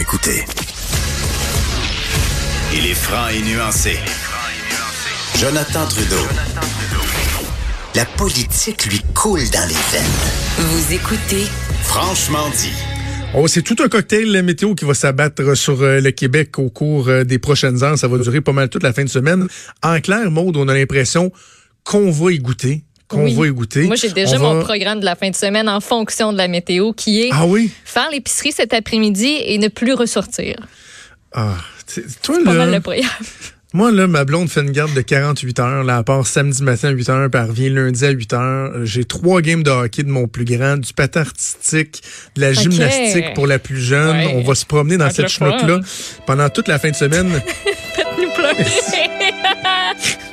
écouter. Il est franc et nuancé. Jonathan Trudeau. La politique lui coule dans les veines. Vous écoutez Franchement dit. Oh, c'est tout un cocktail la météo qui va s'abattre sur euh, le Québec au cours euh, des prochaines heures. Ça va durer pas mal toute la fin de semaine. En clair, Maude, on a l'impression qu'on va y goûter. Qu'on Oui. va y goûter. Moi, j'ai déjà On mon va- programme de la fin de semaine en fonction de la météo qui est Ah oui? faire l'épicerie cet après-midi et ne plus ressortir. Ah, toi, Pas là, mal le programme. moi, là, ma blonde fait une garde de 48 heures. Là, elle part samedi matin à 8 heures, puis elle revient lundi à 8 heures. J'ai trois games de hockey de mon plus grand, du patin artistique, de la gymnastique pour la plus jeune. Ouais. On va se promener dans cette chenoute-là pendant toute la fin de semaine. Nous pleurer.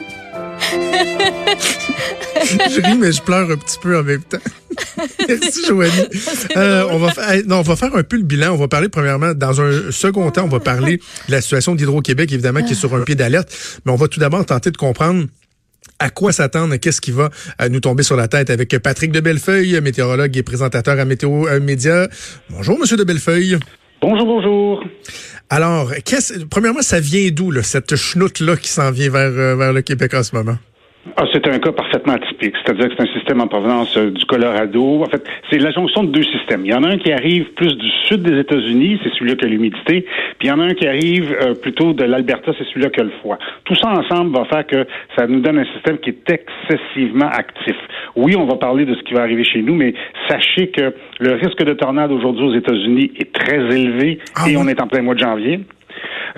je ris, mais je pleure un petit peu en même temps. Merci, Joanie. Euh, on, va fa- non, on va faire un peu le bilan. On va parler, premièrement, dans un second temps, on va parler de la situation d'Hydro-Québec, évidemment, qui est sur un pied d'alerte. Mais on va tout d'abord tenter de comprendre à quoi s'attendre, qu'est-ce qui va euh, nous tomber sur la tête avec Patrick de Bellefeuille, météorologue et présentateur à Météo euh, Média. Bonjour, Monsieur de Bellefeuille. Bonjour, bonjour. Alors, qu'est-ce- premièrement, ça vient d'où, cette chenoute-là qui s'en vient vers, vers le Québec en ce moment? Ah, c'est un cas parfaitement atypique. C'est-à-dire que c'est un système en provenance euh, du Colorado. En fait, c'est la jonction de deux systèmes. Il y en a un qui arrive plus du sud des États-Unis, c'est celui-là qui a l'humidité. Puis il y en a un qui arrive euh, plutôt de l'Alberta, c'est celui-là qui a le froid. Tout ça ensemble va faire que ça nous donne un système qui est excessivement actif. Oui, on va parler de ce qui va arriver chez nous, mais sachez que le risque de tornade aujourd'hui aux États-Unis est très élevé Ah et oui? on est en plein mois de janvier.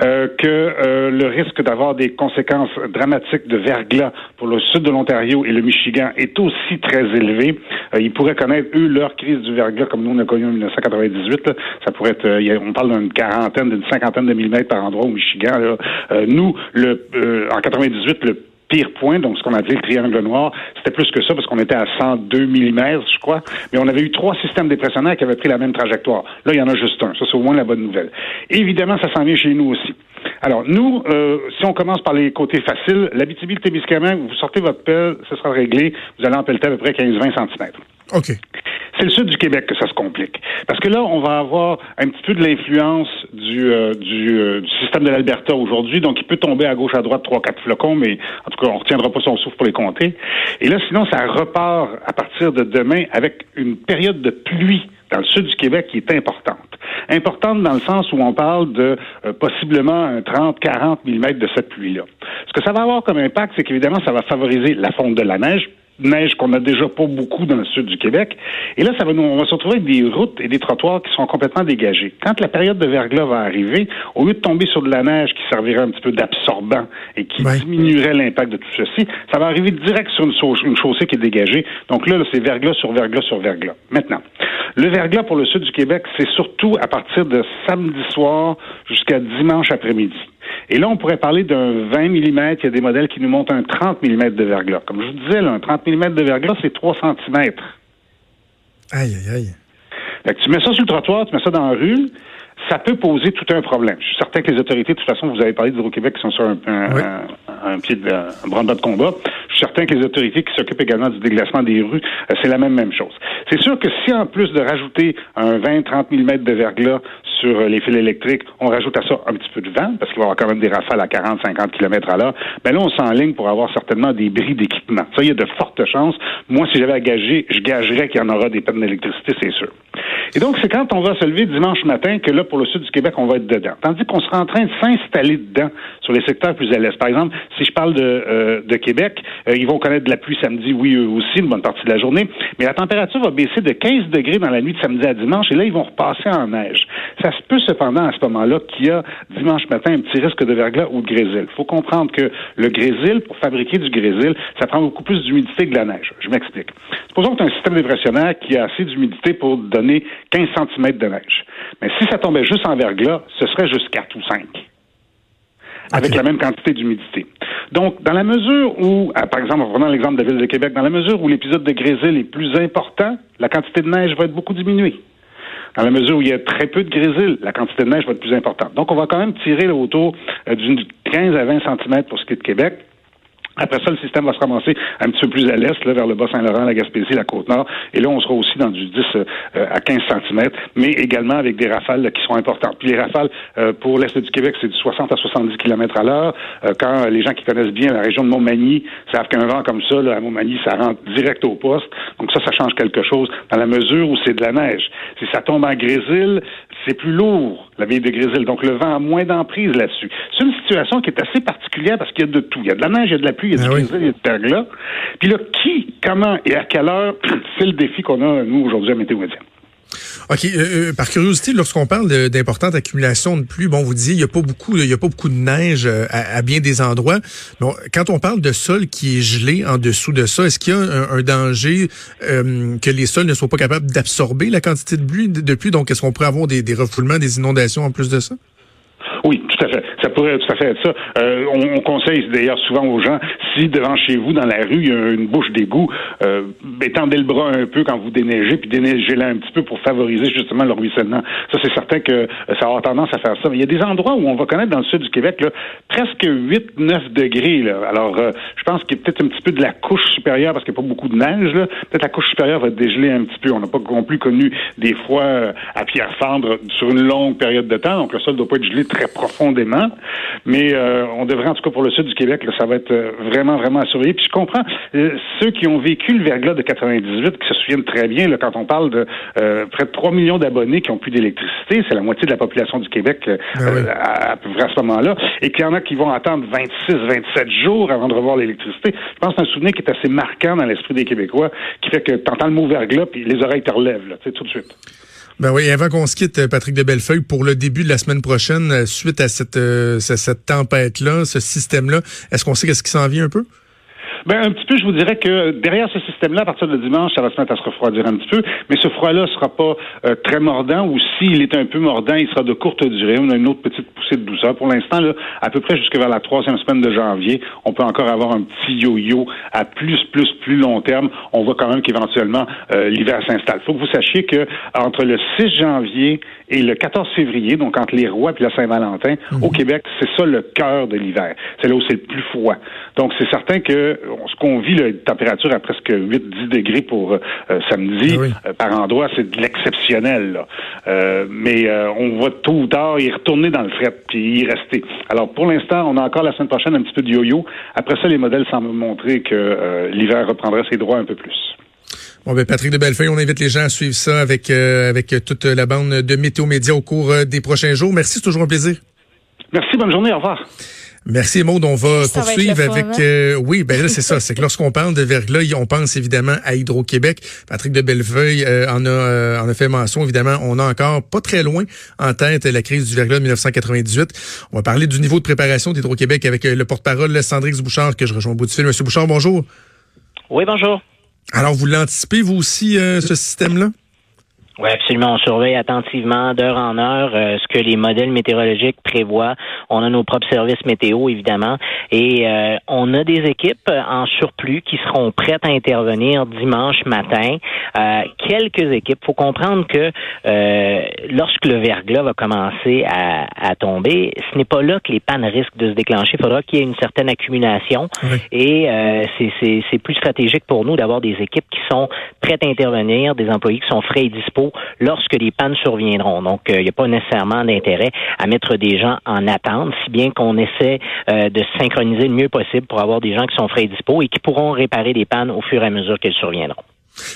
Euh, que euh, le risque d'avoir des conséquences dramatiques de verglas pour le sud de l'Ontario et le Michigan est aussi très élevé. Euh, ils pourraient connaître, eux, leur crise du verglas comme nous on a connu en 1998. là. Ça pourrait être, euh, a- on parle d'une quarantaine, d'une cinquantaine de millimètres par endroit au Michigan. là. Euh, nous, le, en 98, le pire point, donc ce qu'on appelait le triangle noir, c'était plus que ça parce qu'on était à 102 mm, je crois, mais on avait eu trois systèmes dépressionnaires qui avaient pris la même trajectoire. Là, il y en a juste un. Ça, c'est au moins la bonne nouvelle. Évidemment, ça s'en vient chez nous aussi. Alors, nous, euh, si on commence par les côtés faciles, l'Abitibi, le Témiscamingue, vous sortez votre pelle, ce sera réglé, vous allez en pelleter à peu près 15-20 cm. OK. C'est le sud du Québec que ça se complique. Parce que là, on va avoir un petit peu de l'influence du, euh, du, euh, du système de l'Alberta aujourd'hui. Donc, il peut tomber à gauche, à droite, trois, quatre flocons, mais en tout cas, on retiendra pas son souffle pour les compter. Et là, sinon, ça repart à partir de demain avec une période de pluie dans le sud du Québec qui est importante. Importante dans le sens où on parle de euh, possiblement un 30-40 mm de cette pluie-là. Ce que ça va avoir comme impact, c'est qu'évidemment, ça va favoriser la fonte de la neige, neige qu'on a déjà pas beaucoup dans le sud du Québec. Et là, ça va nous, on va se retrouver avec des routes et des trottoirs qui seront complètement dégagés. Quand la période de verglas va arriver, au lieu de tomber sur de la neige qui servirait un petit peu d'absorbant et qui Ouais. diminuerait l'impact de tout ceci, ça va arriver direct sur une, une chaussée qui est dégagée. Donc là, là, c'est verglas sur verglas sur verglas. Maintenant, le verglas pour le sud du Québec, c'est surtout à partir de samedi soir jusqu'à dimanche après-midi. Et là, on pourrait parler d'un 20 mm. Il y a des modèles qui nous montrent un 30 mm de verglas. Comme je vous disais, là, un 30 mm de verglas, c'est 3 cm. Aïe, aïe, aïe. Fait que tu mets ça sur le trottoir, tu mets ça dans la rue, ça peut poser tout un problème. Je suis certain que les autorités, de toute façon, vous avez parlé d'Hydro-Québec qui sont sur un, un, Oui. un- un pied de un branle-bas de combat. Je suis certain que les autorités qui s'occupent également du déglacement des rues, euh, c'est la même même chose. C'est sûr que si en plus de rajouter un 20-30 mm de verglas sur euh, les fils électriques, on rajoute à ça un petit peu de vent, parce qu'il va y avoir quand même des rafales à 40-50 km à l'heure, ben là, on s'enligne pour avoir certainement des bris d'équipement. Ça, il y a de fortes chances. Moi, si j'avais à gager, je gagerais qu'il y en aura des pannes d'électricité, c'est sûr. Et donc, c'est quand on va se lever dimanche matin que là, pour le sud du Québec, on va être dedans. Tandis qu'on sera en train de s'installer dedans les secteurs plus à l'est. Par exemple, si je parle de, euh, de Québec, euh, ils vont connaître de la pluie samedi, oui, eux aussi, une bonne partie de la journée, mais la température va baisser de 15 degrés dans la nuit de samedi à dimanche, et là, ils vont repasser en neige. Ça se peut cependant à ce moment-là qu'il y a dimanche matin un petit risque de verglas ou de grésil. Il faut comprendre que le grésil, pour fabriquer du grésil, ça prend beaucoup plus d'humidité que de la neige. Je m'explique. Supposons que tu as un système dépressionnaire qui a assez d'humidité pour donner 15 cm de neige. Mais si ça tombait juste en verglas, ce serait juste 4 ou 5 avec la même quantité d'humidité. Donc, dans la mesure où, ah, par exemple, en prenant l'exemple de la ville de Québec, dans la mesure où l'épisode de grésil est plus important, la quantité de neige va être beaucoup diminuée. Dans la mesure où il y a très peu de grésil, la quantité de neige va être plus importante. Donc, on va quand même tirer là, autour euh, d'une 15 à 20 cm pour ce qui est de Québec. Après ça, le système va se ramasser un petit peu plus à l'est, là, vers le Bas-Saint-Laurent, la Gaspésie, la Côte-Nord. Et là, on sera aussi dans du 10 euh, à 15 cm, mais également avec des rafales qui sont importantes. Puis les rafales euh, pour l'est du Québec, c'est du 60 à 70 km à l'heure. Euh, quand les gens qui connaissent bien la région de Montmagny savent qu'un vent comme ça, là, à Montmagny, ça rentre direct au poste. Donc ça, ça change quelque chose dans la mesure où c'est de la neige. Si ça tombe en grésil, c'est plus lourd, la ville de grésil. Donc le vent a moins d'emprise là-dessus. C'est une situation qui est assez particulière parce qu'il y a de tout. Il y a de la neige, il y a de la pluie, il y a du ah grésil, il y a du verglas. Puis là, qui, comment et à quelle heure, c'est le défi qu'on a, nous, aujourd'hui, à Météo Média. OK. Euh, euh, par curiosité, lorsqu'on parle d'importante accumulation de pluie, bon, vous disiez, il n'y a pas beaucoup, il y a pas beaucoup de neige euh, à, bien des endroits. Bon, quand on parle de sol qui est gelé en dessous de ça, est-ce qu'il y a un, danger que les sols ne soient pas capables d'absorber la quantité de pluie, de pluie? Donc, est-ce qu'on pourrait avoir des refoulements, des inondations en plus de ça? Oui, tout à fait. Ça pourrait tout à fait être ça. Euh, on, conseille d'ailleurs souvent aux gens, si devant chez vous, dans la rue, il y a une bouche d'égout, euh, étendez le bras un peu quand vous déneigez, puis déneigez-la un petit peu pour favoriser justement le ruissellement. Ça, c'est certain que ça va avoir tendance à faire ça. Mais il y a des endroits où on va connaître dans le sud du Québec là, presque 8-9 degrés. Là. Alors, euh, je pense qu'il y a peut-être un petit peu de la couche supérieure, parce qu'il n'y a pas beaucoup de neige. Peut-être la couche supérieure va dégeler un petit peu. On n'a pas non plus connu des fois euh, à pierre fendre sur une longue période de temps, donc le sol ne doit pas être gelé très profondément. Mais euh, on devrait, en tout cas pour le sud du Québec, ça va être euh, vraiment, vraiment à surveiller. Puis je comprends euh, ceux qui ont vécu le verglas de 98, qui se souviennent très bien, là, quand on parle de près de 3 millions d'abonnés qui ont plus d'électricité, c'est la moitié de la population du Québec ben à, peu près à ce moment-là, et qu'il y en a qui vont attendre 26, 27 jours avant de revoir l'électricité. Je pense que c'est un souvenir qui est assez marquant dans l'esprit des Québécois, qui fait que tu entends le mot verglas, puis les oreilles te relèvent, là, tout de suite. Ben oui, avant qu'on se quitte, Patrick de Bellefeuille, pour le début de la semaine prochaine, euh, suite à cette, euh, cette tempête-là, ce système-là, est-ce qu'on sait qu'est-ce qui s'en vient un peu? Ben, un petit peu, je vous dirais que derrière ce système-là, à partir de dimanche, ça va se mettre à se refroidir un petit peu, mais ce froid-là sera pas euh, très mordant, ou s'il est un peu mordant, il sera de courte durée. On a une autre petite poussée de douceur. Pour l'instant, là, à peu près jusque vers la troisième semaine de janvier, on peut encore avoir un petit yo-yo à plus, plus, plus long terme. On voit quand même qu'éventuellement, euh, l'hiver s'installe. Il faut que vous sachiez que entre le 6 janvier et le 14 février, donc entre les rois et la Saint-Valentin, mhm. au Québec, c'est ça le cœur de l'hiver. C'est là où c'est le plus froid. Donc, c'est certain que ce qu'on vit, la température à presque 8-10 degrés pour euh, samedi, ah euh, par endroit, c'est de l'exceptionnel. Euh, mais on va tôt ou tard y retourner dans le fret puis y rester. Alors, pour l'instant, on a encore la semaine prochaine un petit peu de yo-yo. Après ça, les modèles semblent montrer que l'hiver reprendrait ses droits un peu plus. Bon, ben Patrick de Bellefeuille, on invite les gens à suivre ça avec, avec toute la bande de Météo Média au cours des prochains jours. Merci, c'est toujours un plaisir. Merci, bonne journée, au revoir. Merci Maud, on va poursuivre avec hein? euh, oui, ben là c'est ça, c'est que lorsqu'on parle de verglas, on pense évidemment à Hydro-Québec. Patrick de Bellefeuille euh, en a euh, en a fait mention évidemment, on a encore pas très loin en tête la crise du verglas de 1998. On va parler du niveau de préparation d'Hydro-Québec avec le porte-parole Sandrix Bouchard que je rejoins au bout du fil. Monsieur Bouchard, bonjour. Oui, bonjour. Alors vous l'anticipez vous aussi ce système là oui, absolument. On surveille attentivement d'heure en heure euh, ce que les modèles météorologiques prévoient. On a nos propres services météo, évidemment, et euh, on a des équipes en surplus qui seront prêtes à intervenir dimanche matin. Euh, quelques équipes. faut comprendre que lorsque le verglas va commencer à, à tomber, ce n'est pas là que les pannes risquent de se déclencher. Il faudra qu'il y ait une certaine accumulation, et c'est plus stratégique pour nous d'avoir des équipes qui sont prêtes à intervenir, des employés qui sont frais et dispo lorsque les pannes surviendront. Donc, il euh, n'y a pas nécessairement d'intérêt à mettre des gens en attente, si bien qu'on essaie euh, de synchroniser le mieux possible pour avoir des gens qui sont frais et dispo et qui pourront réparer les pannes au fur et à mesure qu'elles surviendront.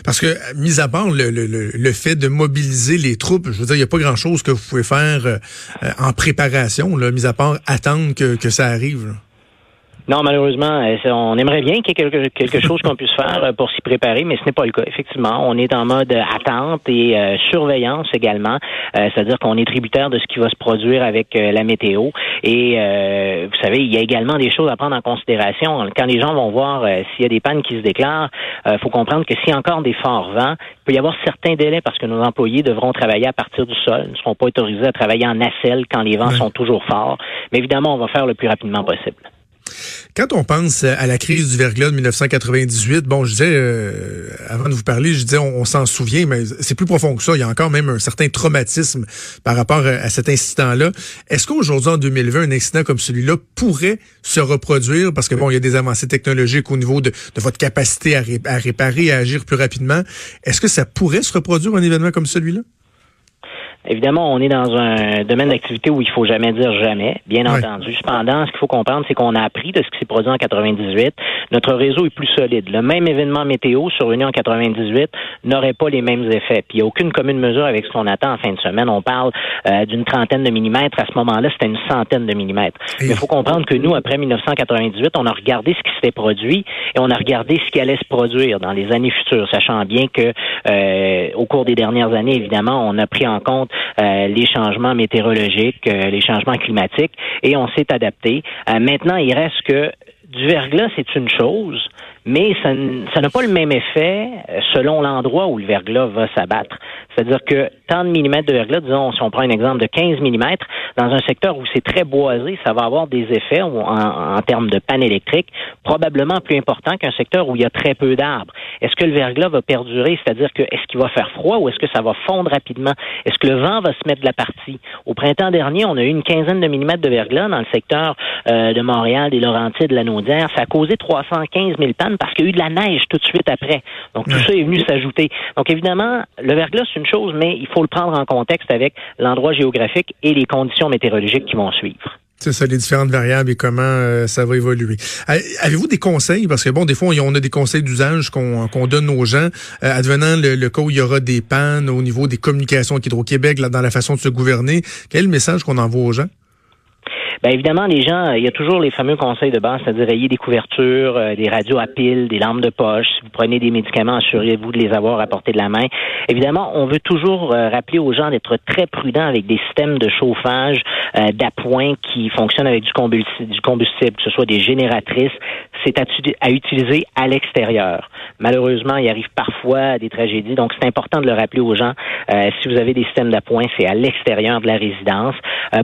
Parce que, mis à part le, fait de mobiliser les troupes, je veux dire, il n'y a pas grand-chose que vous pouvez faire euh, en préparation, là, mis à part attendre que ça arrive. Non, malheureusement, euh, on aimerait bien qu'il y ait quelque, quelque chose qu'on puisse faire euh, pour s'y préparer, mais ce n'est pas le cas. Effectivement, on est en mode attente et euh, surveillance également, c'est-à-dire qu'on est tributaire de ce qui va se produire avec la météo. Et vous savez, il y a également des choses à prendre en considération. Quand les gens vont voir s'il y a des pannes qui se déclarent, il faut comprendre que s'il y a encore des forts vents, il peut y avoir certains délais parce que nos employés devront travailler à partir du sol, ne seront pas autorisés à travailler en nacelle quand les vents sont toujours forts. Mais évidemment, on va faire le plus rapidement possible. Quand on pense à la crise du verglas de 1998, bon, je disais, euh, avant de vous parler, je disais, on, s'en souvient, mais c'est plus profond que ça. Il y a encore même un certain traumatisme par rapport à, cet incident-là. Est-ce qu'aujourd'hui, en 2020, un incident comme celui-là pourrait se reproduire? Parce que bon, il y a des avancées technologiques au niveau de, votre capacité à, à réparer, à agir plus rapidement. Est-ce que ça pourrait se reproduire un événement comme celui-là? Évidemment, on est dans un domaine d'activité où il faut jamais dire jamais, bien entendu. Cependant, ce qu'il faut comprendre, c'est qu'on a appris de ce qui s'est produit en 98. Notre réseau est plus solide. Le même événement météo survenu en 98 n'aurait pas les mêmes effets. Puis il n'y a aucune commune mesure avec ce qu'on attend en fin de semaine. On parle euh, d'une trentaine de millimètres. À ce moment-là, c'était une centaine de millimètres. Mais il faut comprendre que nous, après 1998, on a regardé ce qui s'était produit et on a regardé ce qui allait se produire dans les années futures, sachant bien que euh, au cours des dernières années, évidemment, on a pris en compte euh, les changements météorologiques, euh, les changements climatiques, et on s'est adapté. Euh, maintenant, il reste que du verglas, c'est une chose, mais ça, n'a pas le même effet selon l'endroit où le verglas va s'abattre. C'est-à-dire que tant de millimètres de verglas, disons, si on prend un exemple de 15 millimètres, dans un secteur où c'est très boisé, ça va avoir des effets en, en termes de panne électrique probablement plus importants qu'un secteur où il y a très peu d'arbres. Est-ce que le verglas va perdurer? C'est-à-dire que est-ce qu'il va faire froid ou est-ce que ça va fondre rapidement? Est-ce que le vent va se mettre de la partie? Au printemps dernier, on a eu une quinzaine de millimètres de verglas dans le secteur euh, de Montréal, des Laurentides, de la Naudière. Ça a causé 315 000 pannes parce qu'il y a eu de la neige tout de suite après. Donc, tout ça est venu s'ajouter. Donc, évidemment, le verglas, c'est une chose, mais il faut le prendre en contexte avec l'endroit géographique et les conditions météorologiques qui vont suivre. C'est ça, les différentes variables et comment euh, ça va évoluer. Avez-vous des conseils? Parce que bon, des fois, on a des conseils d'usage qu'on donne aux gens. Euh, advenant le, cas où il y aura des pannes au niveau des communications avec Hydro-Québec, dans la façon de se gouverner, quel est le message qu'on envoie aux gens? Bien évidemment, les gens, il y a toujours les fameux conseils de base, c'est-à-dire ayez des couvertures, euh, des radios à piles, des lampes de poche. Si vous prenez des médicaments, assurez-vous de les avoir à portée de la main. Évidemment, on veut toujours euh, rappeler aux gens d'être très prudents avec des systèmes de chauffage euh, d'appoint qui fonctionnent avec du combustible, du combustible, que ce soit des génératrices. C'est à, utiliser à l'extérieur. Malheureusement, il arrive parfois des tragédies, donc c'est important de le rappeler aux gens. si vous avez des systèmes d'appoint, c'est à l'extérieur de la résidence.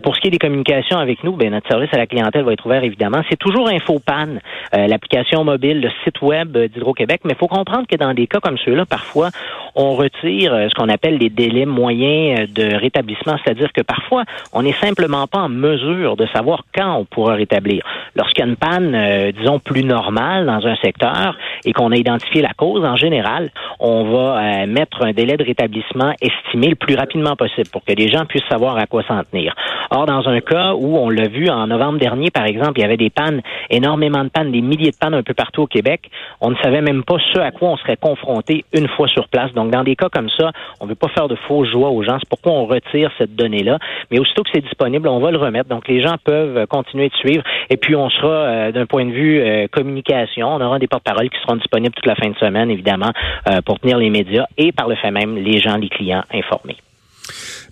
pour ce qui est des communications avec nous, ben, notre service à la clientèle va être ouvert, évidemment. C'est toujours InfoPan, euh, l'application mobile, le site web d'Hydro-Québec, mais il faut comprendre que dans des cas comme ceux-là, parfois, on retire euh, ce qu'on appelle les délais moyens euh, de rétablissement, c'est-à-dire que parfois, on n'est simplement pas en mesure de savoir quand on pourra rétablir. Lorsqu'il y a une panne, disons, plus normale dans un secteur et qu'on a identifié la cause, en général, on va mettre un délai de rétablissement estimé le plus rapidement possible pour que les gens puissent savoir à quoi s'en tenir. Or, dans un cas où on l'a vu en novembre dernier, par exemple, il y avait des pannes, énormément de pannes, des milliers de pannes un peu partout au Québec. On ne savait même pas ce à quoi on serait confronté une fois sur place. Donc, dans des cas comme ça, on ne veut pas faire de faux joie aux gens. C'est pourquoi on retire cette donnée-là. Mais aussitôt que c'est disponible, on va le remettre. Donc, les gens peuvent continuer de suivre. Et puis, on sera, euh, d'un point de vue euh, communication, on aura des porte-paroles qui seront disponibles toute la fin de semaine, évidemment, euh, pour tenir les médias et par le fait même les gens, les clients informés.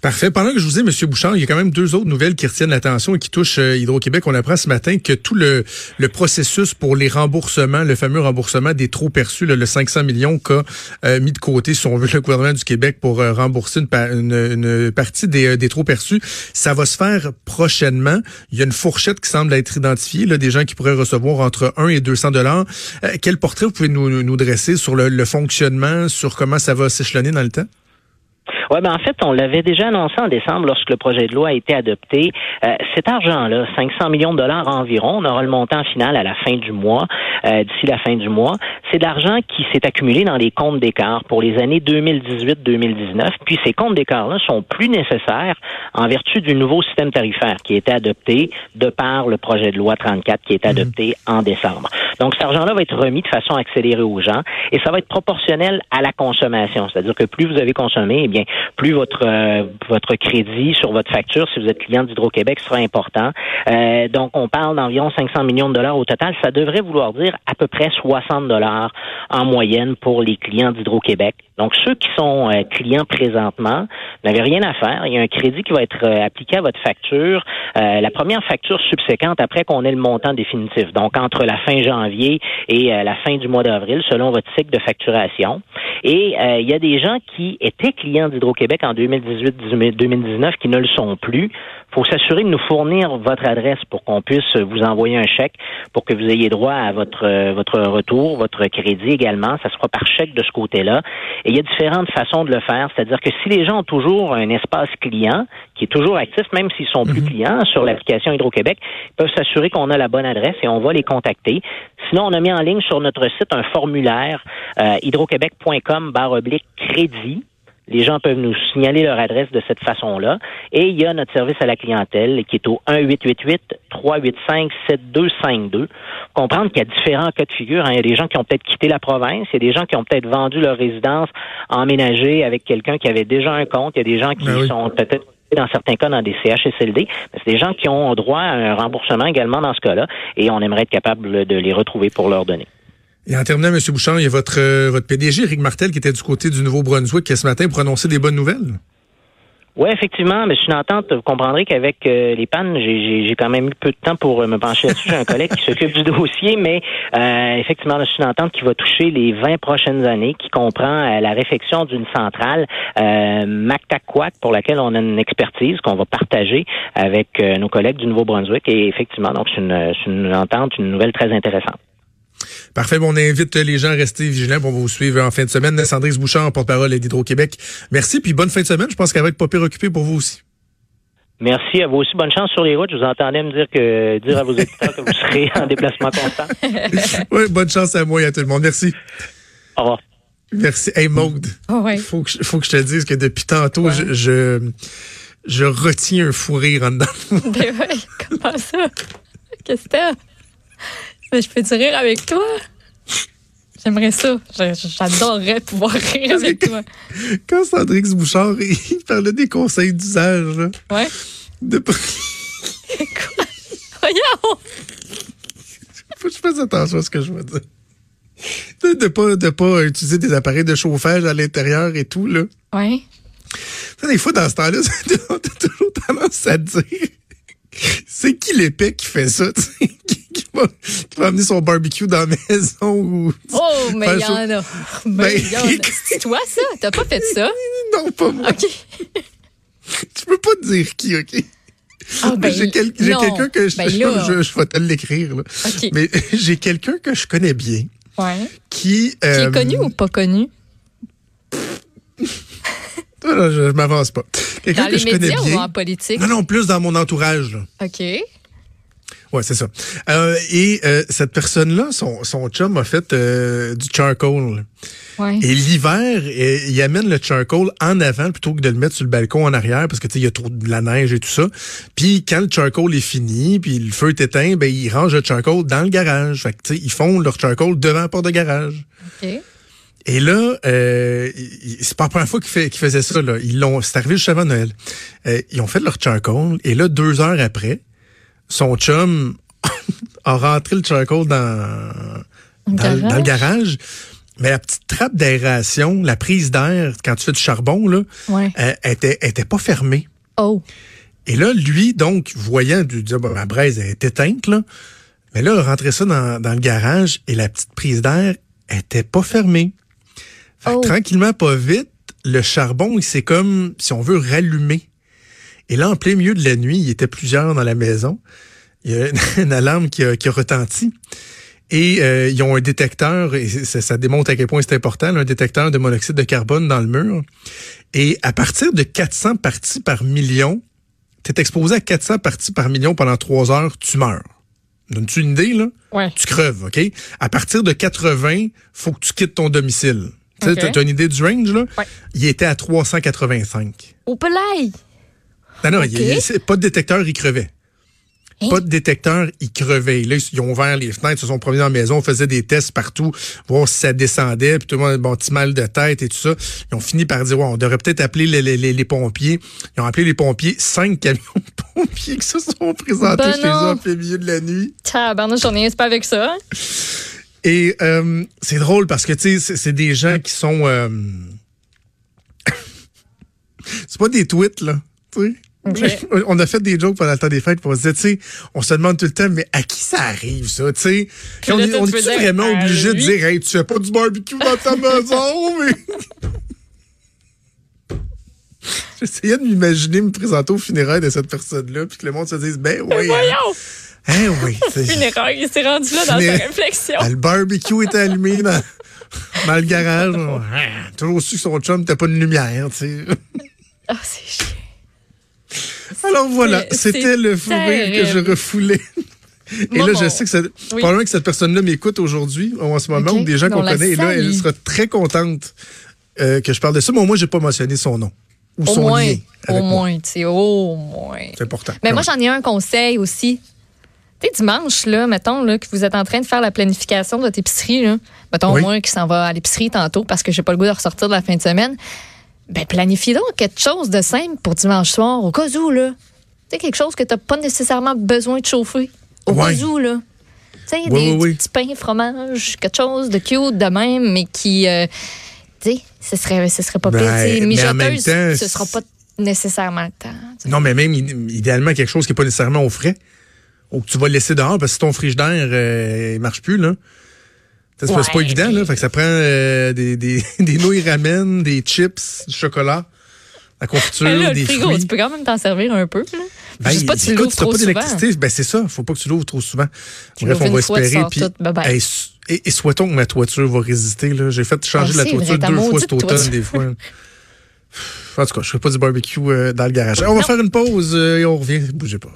Parfait. Pendant que je vous ai, M. Bouchard, il y a quand même deux autres nouvelles qui retiennent l'attention et qui touchent euh, Hydro-Québec. On apprend ce matin que tout le, le, processus pour les remboursements, le fameux remboursement des trop perçus, le 500 millions qu'a euh, mis de côté, si on veut, le gouvernement du Québec pour euh, rembourser une, partie des, des trop perçus, ça va se faire prochainement. Il y a une fourchette qui semble être identifiée, là, des gens qui pourraient recevoir entre 1 et 200 dollars. quel portrait vous pouvez nous, nous dresser sur le, le fonctionnement, sur comment ça va s'échelonner dans le temps? Oui, ben en fait, on l'avait déjà annoncé en décembre lorsque le projet de loi a été adopté. Euh, cet argent-là, 500 millions de dollars environ, on aura le montant final à la fin du mois, euh, d'ici la fin du mois. C'est de l'argent qui s'est accumulé dans les comptes d'écart pour les années 2018-2019. Puis ces comptes d'écart-là sont plus nécessaires en vertu du nouveau système tarifaire qui a été adopté de par le projet de loi 34 qui est mhm. adopté en décembre. Donc cet argent-là va être remis de façon accélérée aux gens et ça va être proportionnel à la consommation. C'est-à-dire que plus vous avez consommé, eh bien plus votre euh, votre crédit sur votre facture, si vous êtes client d'Hydro-Québec, sera important. Euh, donc, on parle d'environ 500 millions de dollars au total. Ça devrait vouloir dire à peu près 60 dollars en moyenne pour les clients d'Hydro-Québec. Donc, ceux qui sont euh, clients présentement n'avaient rien à faire. Il y a un crédit qui va être appliqué à votre facture. la première facture subséquente après qu'on ait le montant définitif. Donc, entre la fin janvier et la fin du mois d'avril, selon votre cycle de facturation. Et il y a des gens qui étaient clients d'Hydro-Québec en 2018-2019 qui ne le sont plus faut s'assurer de nous fournir votre adresse pour qu'on puisse vous envoyer un chèque pour que vous ayez droit à votre euh, votre retour, votre crédit également. Ça sera par chèque de ce côté-là. Et il y a différentes façons de le faire. C'est-à-dire que si les gens ont toujours un espace client qui est toujours actif, même s'ils sont plus clients sur l'application Hydro-Québec, ils peuvent s'assurer qu'on a la bonne adresse et on va les contacter. Sinon, on a mis en ligne sur notre site un formulaire euh, hydroquebec.com barre oblique crédit. Les gens peuvent nous signaler leur adresse de cette façon-là. Et il y a notre service à la clientèle qui est au 1-888-385-7252. Comprendre qu'il y a différents cas de figure. hein. Il y a des gens qui ont peut-être quitté la province. Il y a des gens qui ont peut-être vendu leur résidence, emménagé avec quelqu'un qui avait déjà un compte. Il y a des gens qui Ben oui. sont peut-être dans certains cas dans des CHSLD, mais c'est des gens qui ont droit à un remboursement également dans ce cas-là, et on aimerait être capable de les retrouver pour leur donner. Et en terminant, M. Bouchard, il y a votre, euh, votre PDG, Rick Martel, qui était du côté du Nouveau-Brunswick qui, ce matin pour annoncer des bonnes nouvelles. Oui, effectivement, mais c'est une entente. Vous comprendrez qu'avec euh, les pannes, j'ai- quand même eu peu de temps pour euh, me pencher là-dessus. J'ai un collègue qui s'occupe du dossier, mais euh, effectivement, c'est une entente qui va toucher les 20 prochaines années, qui comprend euh, la réfection d'une centrale euh, pour laquelle on a une expertise qu'on va partager avec euh, nos collègues du Nouveau-Brunswick. Et effectivement, donc c'est une, une entente, une nouvelle très intéressante. Parfait. Bon, on invite les gens à rester vigilants pour vous suivre en fin de semaine. Sandrine Bouchard, porte-parole d'Hydro-Québec. Merci, puis bonne fin de semaine. Je pense qu'elle va être pas pire occupée pour vous aussi. Merci à vous aussi. Bonne chance sur les routes. Je vous entendais me dire que dire à vos éditeurs que vous serez en déplacement constant. Oui, bonne chance à moi et à tout le monde. Merci. Au revoir. Merci. Hey, Maude. Oh, ouais. Faut que, je- faut que je te dise que depuis tantôt, je, je, je retiens un fou rire en dedans. Ben ouais, comment ça? Qu'est-ce que je peux te rire avec toi? J'aimerais ça. J'adorerais pouvoir rire avec toi. Quand Sandrine Bouchard, il parlait des conseils d'usage, Ouais. de pas- Voyons! faut que je fasse attention à ce que je veux dire. De, de pas, de pas utiliser des appareils de chauffage à l'intérieur et tout, là. Ouais. Des fois, dans ce temps-là, on a toujours tendance à dire c'est qui l'épée qui fait ça, tu sais, qui, qui va amener son barbecue dans la maison ou. Oh, mais il y en a. Mais Ben, y en a. C'est toi, ça? T'as pas fait ça? Non, pas moi. OK. Tu peux pas te dire qui, OK? Ah, ben, j'ai quel- quelqu'un que je, Ben je, je- vais te l'écrire, là. OK. Mais j'ai quelqu'un que je connais bien Ouais. qui. Qui euh, est connu ou pas connu? je, je m'avance pas. Quelqu'un que les je connais ou bien. en politique? Non, non, plus dans mon entourage, là. OK. Ouais, c'est ça. Euh, et euh, cette personne-là, son, son chum a fait euh, du charcoal. Ouais. Et l'hiver, euh, il amène le charcoal en avant plutôt que de le mettre sur le balcon en arrière parce que tu sais il y a trop de la neige et tout ça. Puis quand le charcoal est fini, puis le feu est éteint, ben ils rangent le charcoal dans le garage. Fait que tu sais ils font leur charcoal devant la porte de garage. OK. Et là, euh, c'est pas la première fois qu'ils qu'ils faisaient ça. Là. Ils l'ont, c'est arrivé juste avant Noël. Euh, ils ont fait leur charcoal et là deux heures après, son chum a rentré le charcoal dans dans, le- dans le garage? Mais la petite trappe d'aération, la prise d'air, quand tu fais du charbon, là, Ouais. euh, elle était, elle était pas fermée. Oh. Et là, lui, donc, voyant, du dire, bah, ma braise elle est éteinte, là. Mais là, il a rentré ça dans, dans le garage et la petite prise d'air était pas fermée. Fait que Oh. tranquillement, pas vite, le charbon, il s'est comme, si on veut, rallumer. Et là, en plein milieu de la nuit, il était plusieurs dans la maison. Il y a une, une alarme qui a, qui a retenti. Et euh, ils ont un détecteur, et ça, ça démontre à quel point c'est important, là, un détecteur de monoxyde de carbone dans le mur. Et à partir de 400 parties par million, tu es exposé à 400 parties par million pendant 3 heures, tu meurs. Donnes-tu une idée, là? Ouais. Tu creves, OK? À partir de 80, faut que tu quittes ton domicile. Tu t'as une idée du range, là? Ouais. Il était à 385. Au pelay. Non, non, il- il- pas de détecteur, il crevait. Hein? Pas de détecteur, il crevait. Là, ils ont ouvert les fenêtres, se sont promenés dans la maison, on faisait des tests partout, voir si ça descendait, puis tout le monde bon petit mal de tête et tout ça. Ils ont fini par dire, ouais, on devrait peut-être appeler les, les- les- les pompiers. Ils ont appelé les pompiers, cinq camions de pompiers qui se sont présentés Ben chez eux en plein milieu de la nuit. Tabarnouche, j'en ai pas avec ça. hein? Et euh, c'est drôle parce que, tu sais, c'est- c'est des gens qui sont... euh, c'est pas des tweets, là, tu sais. On a fait des jokes pendant le temps des fêtes pour se dire, tu sais, on se demande tout le temps, mais à qui ça arrive, ça, tu sais? On est, on vraiment obligé de dire, hey, tu fais pas du barbecue dans ta maison, mais. J'essayais de m'imaginer me présenter au funérailles de cette personne-là, puis que le monde se dise, ben oui. hein. Voyons! Hein, oui. Funérailles, il s'est rendu là dans sa réflexion. Ah, le barbecue était allumé dans, dans le garage. Ah, Toujours su que son chum n'était pas de lumière, tu sais. Ah, c'est chiant. Alors voilà, c'était le fou rire que je refoulais. Et Moi, là, je sais que, ça, probablement que cette personne-là m'écoute aujourd'hui, ou en ce moment, Ok. ou des gens qu'on connaît. Et là, elle sera très contente euh, que je parle de ça. Mais au moins, j'ai pas mentionné son nom ou Au son moins, lien au moi. moins, tu sais, au moins. C'est important. Mais moi, j'en ai un conseil aussi. Tu sais, dimanche, là, mettons, là, que vous êtes en train de faire la planification de votre épicerie, là. Mettons, Oui. moi, qui s'en va à l'épicerie tantôt parce que j'ai pas le goût de ressortir de la fin de semaine. Ben, planifie donc quelque chose de simple pour dimanche soir, au cas où, là. Tu sais, quelque chose que t'as pas nécessairement besoin de chauffer. Au Ouais. cas où, là. Tu sais, Oui, des, oui, oui. des petits pains, fromage, quelque chose de cute de même, mais qui. euh, tu sais, ce serait, ce serait pas Ben, pire. Tu sais, mais en même mijoteuse, temps, ce sera pas nécessairement le temps. tu. Non, mais même id- idéalement quelque chose qui n'est pas nécessairement au frais. Ou que tu vas laisser dehors parce que si ton frigidaire euh, il marche plus, là. C'est pas- évident, là. Fait que ça prend euh, des, des, des nouilles ramen, des chips, du chocolat, la confiture, Ben là, des frigo, fruits. tu peux quand même t'en servir un peu. Là. Ben, Juste pas tu écoute, si t'as pas d'électricité, ben c'est ça. Faut pas que tu l'ouvres trop souvent. Tu Bref, on va espérer. Puis, hey, et, et souhaitons que ma toiture va résister. Là. J'ai fait changer Ah, la c'est toiture deux fois cet automne, des fois. En tout cas, je fais pas du barbecue euh, dans le garage. On va Non. faire une pause euh, et on revient. Bougez pas.